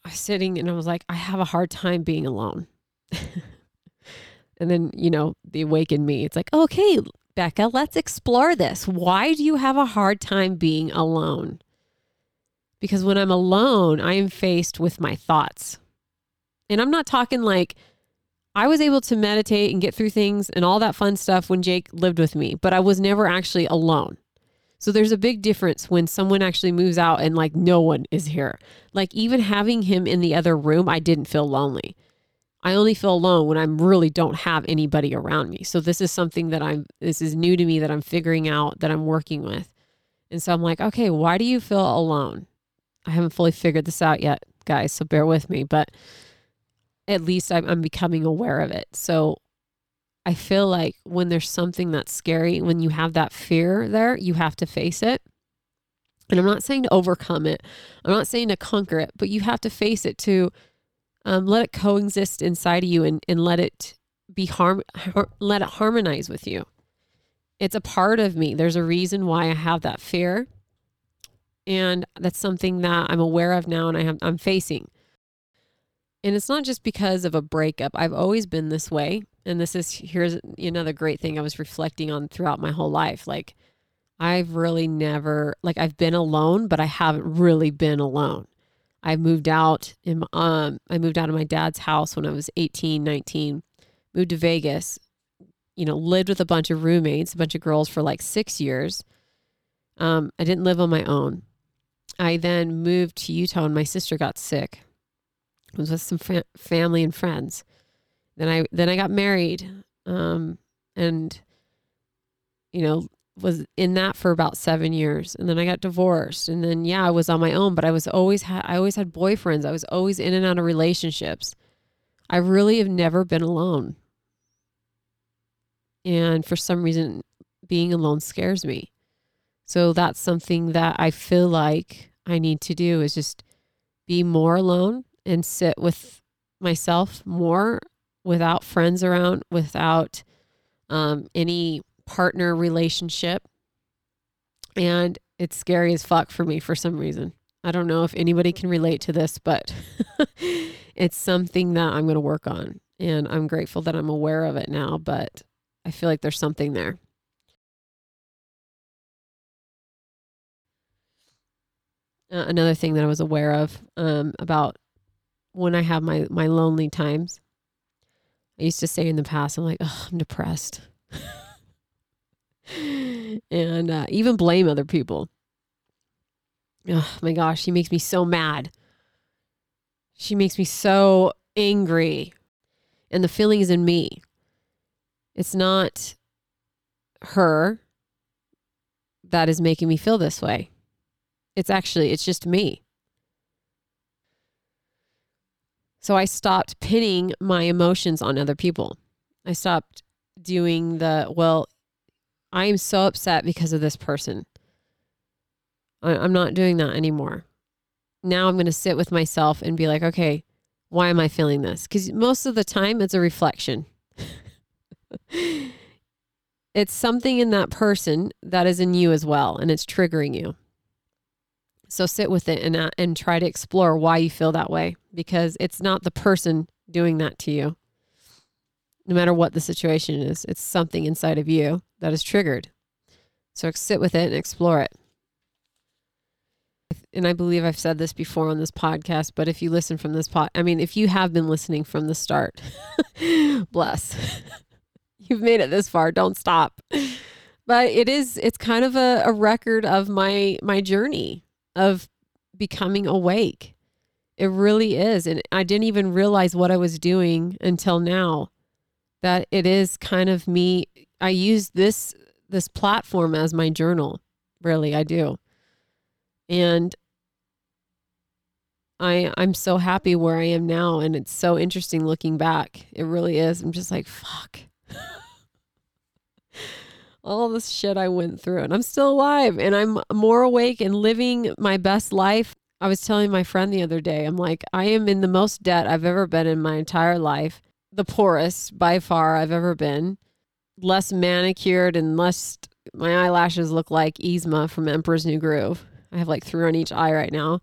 S1: I was sitting and I was like, I have a hard time being alone. and then, you know, the awakened me. It's like, okay, Becca, let's explore this. Why do you have a hard time being alone? Because when I'm alone, I am faced with my thoughts. And I'm not talking like I was able to meditate and get through things and all that fun stuff when Jake lived with me, but I was never actually alone. So there's a big difference when someone actually moves out and like no one is here. Like even having him in the other room, I didn't feel lonely. I only feel alone when I really don't have anybody around me. So this is something that I'm this is new to me that I'm figuring out that I'm working with. And so I'm like, okay, why do you feel alone? I haven't fully figured this out yet, guys, so bear with me, but at least I'm, I'm becoming aware of it. So I feel like when there's something that's scary, when you have that fear there, you have to face it. And I'm not saying to overcome it, I'm not saying to conquer it, but you have to face it to um, let it coexist inside of you and, and let it be harm, har- let it harmonize with you. It's a part of me. There's a reason why I have that fear. And that's something that I'm aware of now and I have, I'm facing. And it's not just because of a breakup. I've always been this way. And this is here's another great thing I was reflecting on throughout my whole life. Like, I've really never, like, I've been alone, but I haven't really been alone. I moved out in, um, I moved out of my dad's house when I was 18, 19, moved to Vegas, you know, lived with a bunch of roommates, a bunch of girls for like six years. Um, I didn't live on my own. I then moved to Utah and my sister got sick. I was with some fa- family and friends. Then I then I got married, um, and you know was in that for about seven years, and then I got divorced, and then yeah, I was on my own, but I was always had I always had boyfriends. I was always in and out of relationships. I really have never been alone, and for some reason, being alone scares me. So that's something that I feel like I need to do is just be more alone and sit with myself more without friends around, without um, any partner relationship. And it's scary as fuck for me for some reason. I don't know if anybody can relate to this, but it's something that I'm going to work on. And I'm grateful that I'm aware of it now, but I feel like there's something there. Uh, another thing that I was aware of um, about when I have my my lonely times. I used to say in the past, I'm like, oh, I'm depressed, and uh, even blame other people. Oh my gosh, she makes me so mad. She makes me so angry, and the feeling is in me. It's not her that is making me feel this way. It's actually, it's just me. So I stopped pinning my emotions on other people. I stopped doing the, well, I am so upset because of this person. I, I'm not doing that anymore. Now I'm going to sit with myself and be like, okay, why am I feeling this? Because most of the time it's a reflection. it's something in that person that is in you as well, and it's triggering you. So sit with it and uh, and try to explore why you feel that way because it's not the person doing that to you. no matter what the situation is. It's something inside of you that is triggered. So sit with it and explore it. And I believe I've said this before on this podcast, but if you listen from this pod, I mean, if you have been listening from the start, bless. You've made it this far. Don't stop. But it is, it's kind of a, a record of my my journey of becoming awake. It really is. And I didn't even realize what I was doing until now. That it is kind of me. I use this this platform as my journal. Really, I do. And I I'm so happy where I am now and it's so interesting looking back. It really is. I'm just like, fuck. All this shit I went through and I'm still alive and I'm more awake and living my best life. I was telling my friend the other day, I'm like, I am in the most debt I've ever been in my entire life. The poorest by far I've ever been. Less manicured and less my eyelashes look like Yzma from Emperor's New Groove. I have like three on each eye right now.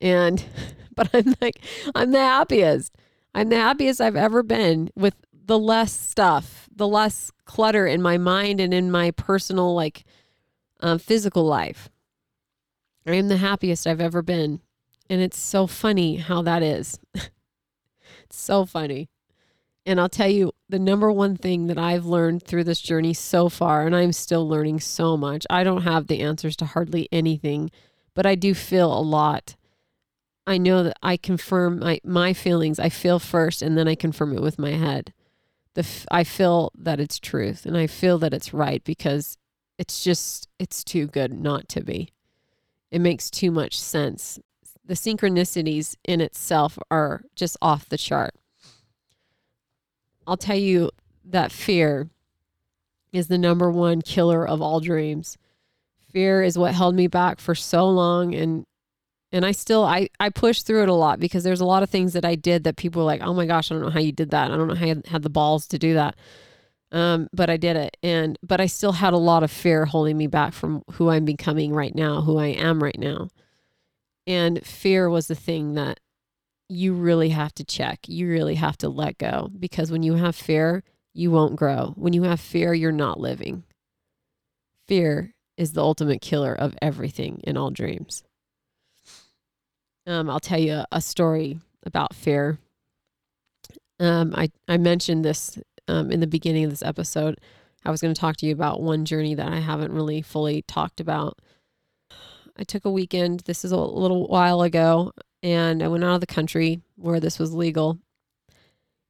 S1: And, but I'm like, I'm the happiest. I'm the happiest I've ever been with the less stuff, the less clutter in my mind and in my personal, like, um, physical life. I am the happiest I've ever been. And it's so funny how that is. it's so funny. And I'll tell you the number one thing that I've learned through this journey so far, and I'm still learning so much. I don't have the answers to hardly anything, but I do feel a lot. I know that I confirm my, my feelings. I feel first, and then I confirm it with my head. The f- I feel that it's truth, and I feel that it's right because it's just it's too good not to be. It makes too much sense. The synchronicities in itself are just off the chart. I'll tell you that fear is the number one killer of all dreams. Fear is what held me back for so long and and I still I I push through it a lot because there's a lot of things that I did that people were like, "Oh my gosh, I don't know how you did that. I don't know how you had the balls to do that." Um, but I did it and but I still had a lot of fear holding me back from who I'm becoming right now, who I am right now. And fear was the thing that you really have to check. You really have to let go because when you have fear, you won't grow. When you have fear, you're not living. Fear is the ultimate killer of everything in all dreams. Um, I'll tell you a, story about fear. Um, I, I mentioned this um, in the beginning of this episode. I was going to talk to you about one journey that I haven't really fully talked about. I took a weekend, this is a little while ago, and I went out of the country where this was legal.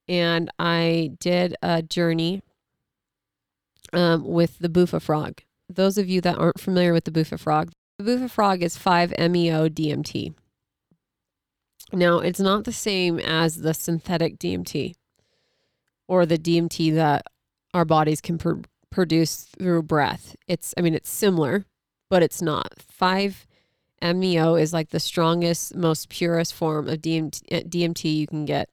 S1: And I did a journey um, with the Bufo frog. Those of you that aren't familiar with the Bufo frog, the Bufo frog is 5-MeO DMT. Now, it's not the same as the synthetic DMT or the DMT that our bodies can pr- produce through breath. It's, I mean, it's similar, but it's not. 5-MeO is like the strongest, most purest form of DMT, uh, DMT you can get.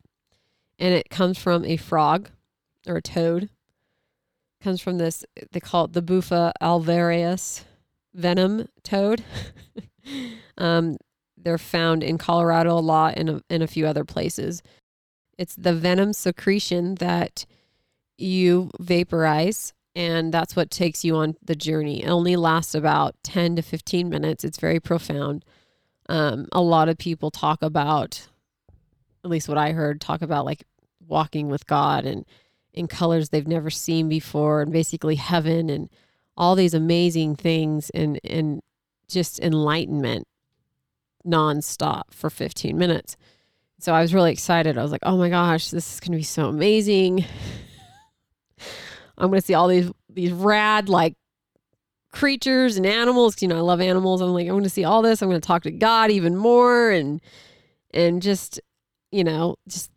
S1: And it comes from a frog or a toad. Comes from this, they call it the Bufo alvarius venom toad. um, they're found in Colorado a lot and a, and a few other places. It's the venom secretion that you vaporize, and that's what takes you on the journey. It only lasts about 10 to 15 minutes. It's very profound. Um, a lot of people talk about, at least what I heard, talk about like walking with God and in colors they've never seen before, and basically heaven and all these amazing things and and just enlightenment nonstop for 15 minutes. So I was really excited. I was like, oh my gosh, this is going to be so amazing. I'm going to see all these these rad like creatures and animals. You know, I love animals. I'm like, I'm going to see all this. I'm going to talk to God even more and and just, you know, just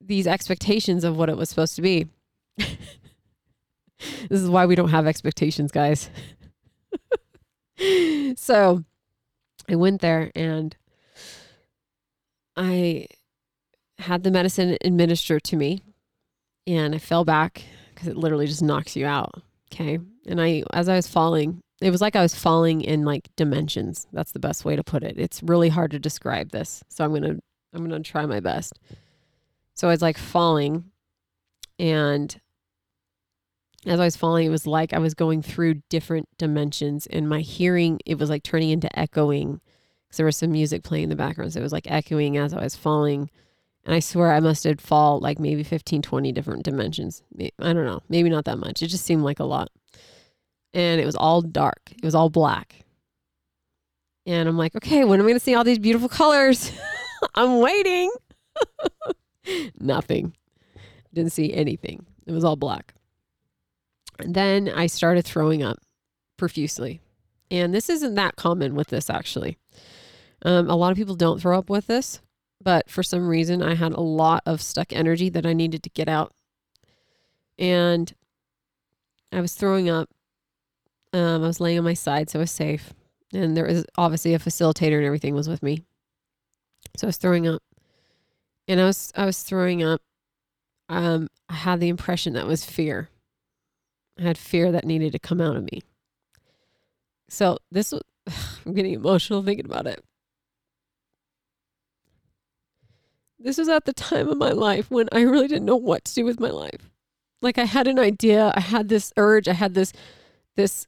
S1: these expectations of what it was supposed to be. this is why we don't have expectations, guys. so I went there and I had the medicine administered to me and I fell back because it literally just knocks you out. Okay. And I, as I was falling, it was like I was falling in like dimensions. That's the best way to put it. It's really hard to describe this. So I'm going to, I'm going to try my best. So I was like falling And as I was falling, it was like I was going through different dimensions, and my hearing it was like turning into echoing. Because there was some music playing in the background, so it was like echoing as I was falling. And I swear I must have fall like maybe 15, 20 different dimensions. I don't know, maybe not that much. It just seemed like a lot. And it was all dark. It was all black. And I'm like, okay, when am I going to see all these beautiful colors? I'm waiting. Nothing. Didn't see anything. It was all black. Then I started throwing up profusely. And this isn't that common with this, actually. Um, a lot of people don't throw up with this, but for some reason, I had a lot of stuck energy that I needed to get out. And I was throwing up. Um, I was laying on my side, so I was safe. And there was obviously a facilitator and everything was with me. So I was throwing up. And I was I was throwing up. Um, I had the impression that was fear. I had fear that needed to come out of me. So this was, I'm getting emotional thinking about it. This was at the time of my life when I really didn't know what to do with my life. Like I had an idea, I had this urge, I had this this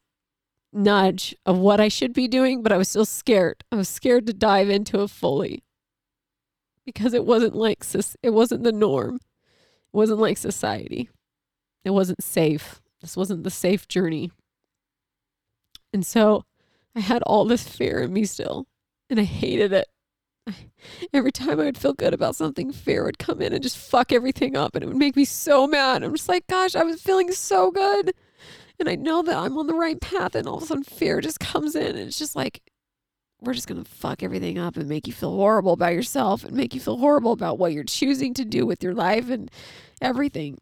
S1: nudge of what I should be doing, but I was still scared. I was scared to dive into it fully because it wasn't like it wasn't the norm. It wasn't like society. It wasn't safe. This wasn't the safe journey. And so I had all this fear in me still, and I hated it. Every time I would feel good about something, fear would come in and just fuck everything up, and it would make me so mad. I'm just like, gosh, I was feeling so good. And I know that I'm on the right path, and all of a sudden, fear just comes in, and it's just like, we're just going to fuck everything up and make you feel horrible about yourself and make you feel horrible about what you're choosing to do with your life and everything.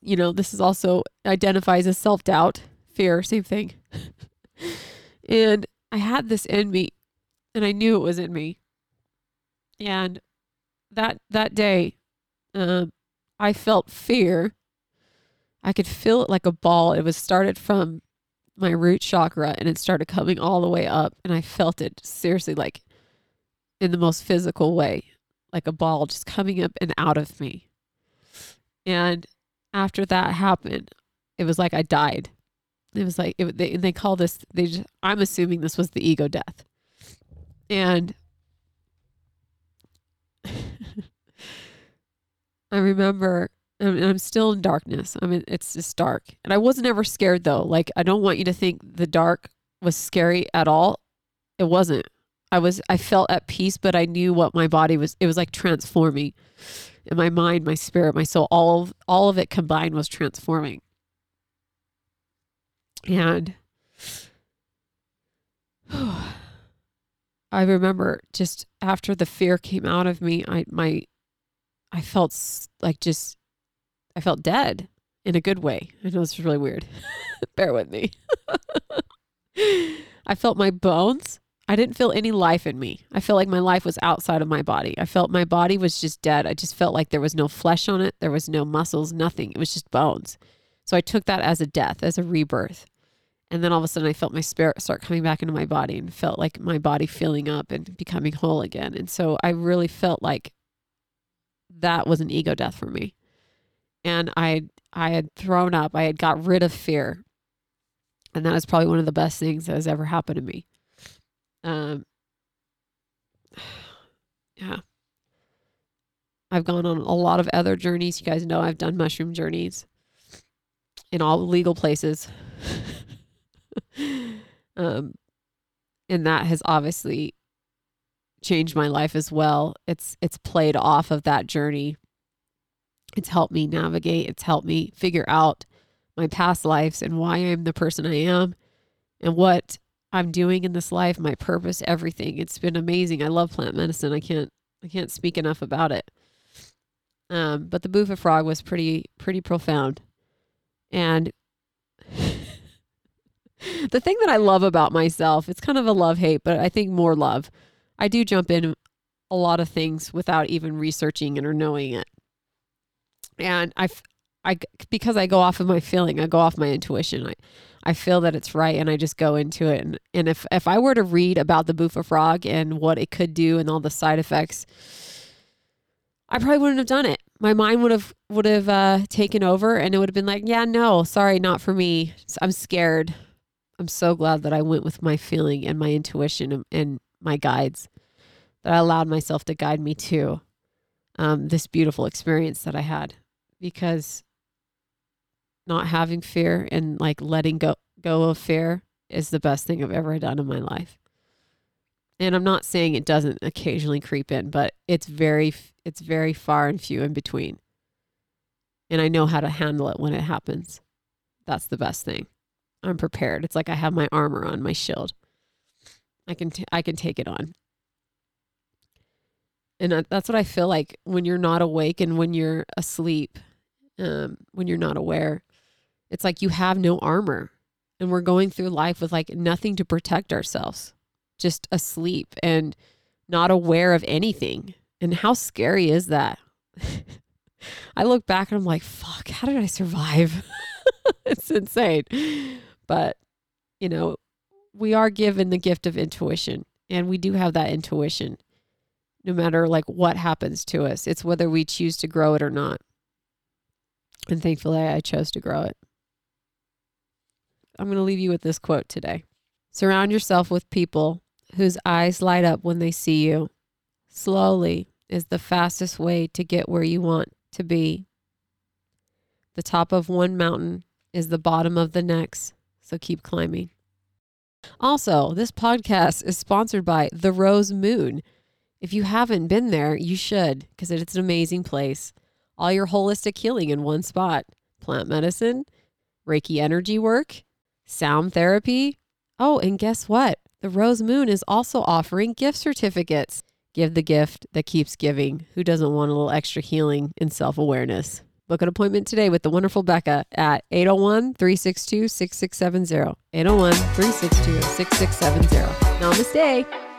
S1: You know, this is also identifies as self doubt, fear, same thing. and I had this in me and I knew it was in me. And that that day, um, I felt fear. I could feel it like a ball. It was started from my root chakra and it started coming all the way up and I felt it seriously like in the most physical way, like a ball just coming up and out of me. And after that happened, it was like I died. It was like it, they they call this. They just, I'm assuming this was the ego death, and I remember. And I'm still in darkness. I mean, it's just dark, and I wasn't ever scared though. Like I don't want you to think the dark was scary at all. It wasn't. I was. I felt at peace, but I knew what my body was. It was like transforming, and my mind, my spirit, my soul. All of all of it combined was transforming. And I remember just after the fear came out of me, I my I felt like just I felt dead in a good way. I know it's really weird. Bear with me. I felt my bones. I didn't feel any life in me. I felt like my life was outside of my body. I felt my body was just dead. I just felt like there was no flesh on it. There was no muscles, nothing. It was just bones. So I took that as a death, as a rebirth. And then all of a sudden I felt my spirit start coming back into my body and felt like my body filling up and becoming whole again. And so I really felt like that was an ego death for me. And I I had thrown up, I had got rid of fear. And that was probably one of the best things that has ever happened to me. Um yeah. I've gone on a lot of other journeys. You guys know I've done mushroom journeys in all legal places. um, and that has obviously changed my life as well. It's it's played off of that journey. It's helped me navigate. It's helped me figure out my past lives and why I'm the person I am and what I'm doing in this life, my purpose, everything. It's been amazing. I love plant medicine. I can't I can't speak enough about it. Um, but the Bufo frog was pretty pretty profound. And the thing that I love about myself, it's kind of a love hate, but I think more love. I do jump in a lot of things without even researching it or knowing it. And I, I, because I go off of my feeling, I go off my intuition. I, I feel that it's right, and I just go into it. And, and if if I were to read about the Bufo frog and what it could do and all the side effects, I probably wouldn't have done it. my mind would have would have uh, taken over and it would have been like, yeah, no, sorry, not for me. I'm scared. I'm so glad that I went with my feeling and my intuition and, and my guides that I allowed myself to guide me to um, this beautiful experience that I had because not having fear and like letting go go of fear is the best thing I've ever done in my life. And I'm not saying it doesn't occasionally creep in, but it's very it's very far and few in between. And I know how to handle it when it happens. That's the best thing. I'm prepared. It's like I have my armor on, my shield. I can t- I can take it on. And that's what I feel like when you're not awake and when you're asleep, um, when you're not aware. It's like you have no armor, and we're going through life with like nothing to protect ourselves, just asleep and not aware of anything. And how scary is that? I look back and I'm like, fuck, how did I survive? it's insane. But, you know, we are given the gift of intuition and we do have that intuition no matter like what happens to us. It's whether we choose to grow it or not. And thankfully I chose to grow it. I'm going to leave you with this quote today. Surround yourself with people whose eyes light up when they see you. Slowly is the fastest way to get where you want to be. The top of one mountain is the bottom of the next, so keep climbing. Also, this podcast is sponsored by The Rose Moon. If you haven't been there, you should because it's an amazing place. All your holistic healing in one spot plant medicine, Reiki energy work, sound therapy. Oh, and guess what? The Rose Moon is also offering gift certificates. Give the gift that keeps giving. Who doesn't want a little extra healing and self awareness? Book an appointment today with the wonderful Becca at 801 362 6670. 801 362 6670. Namaste.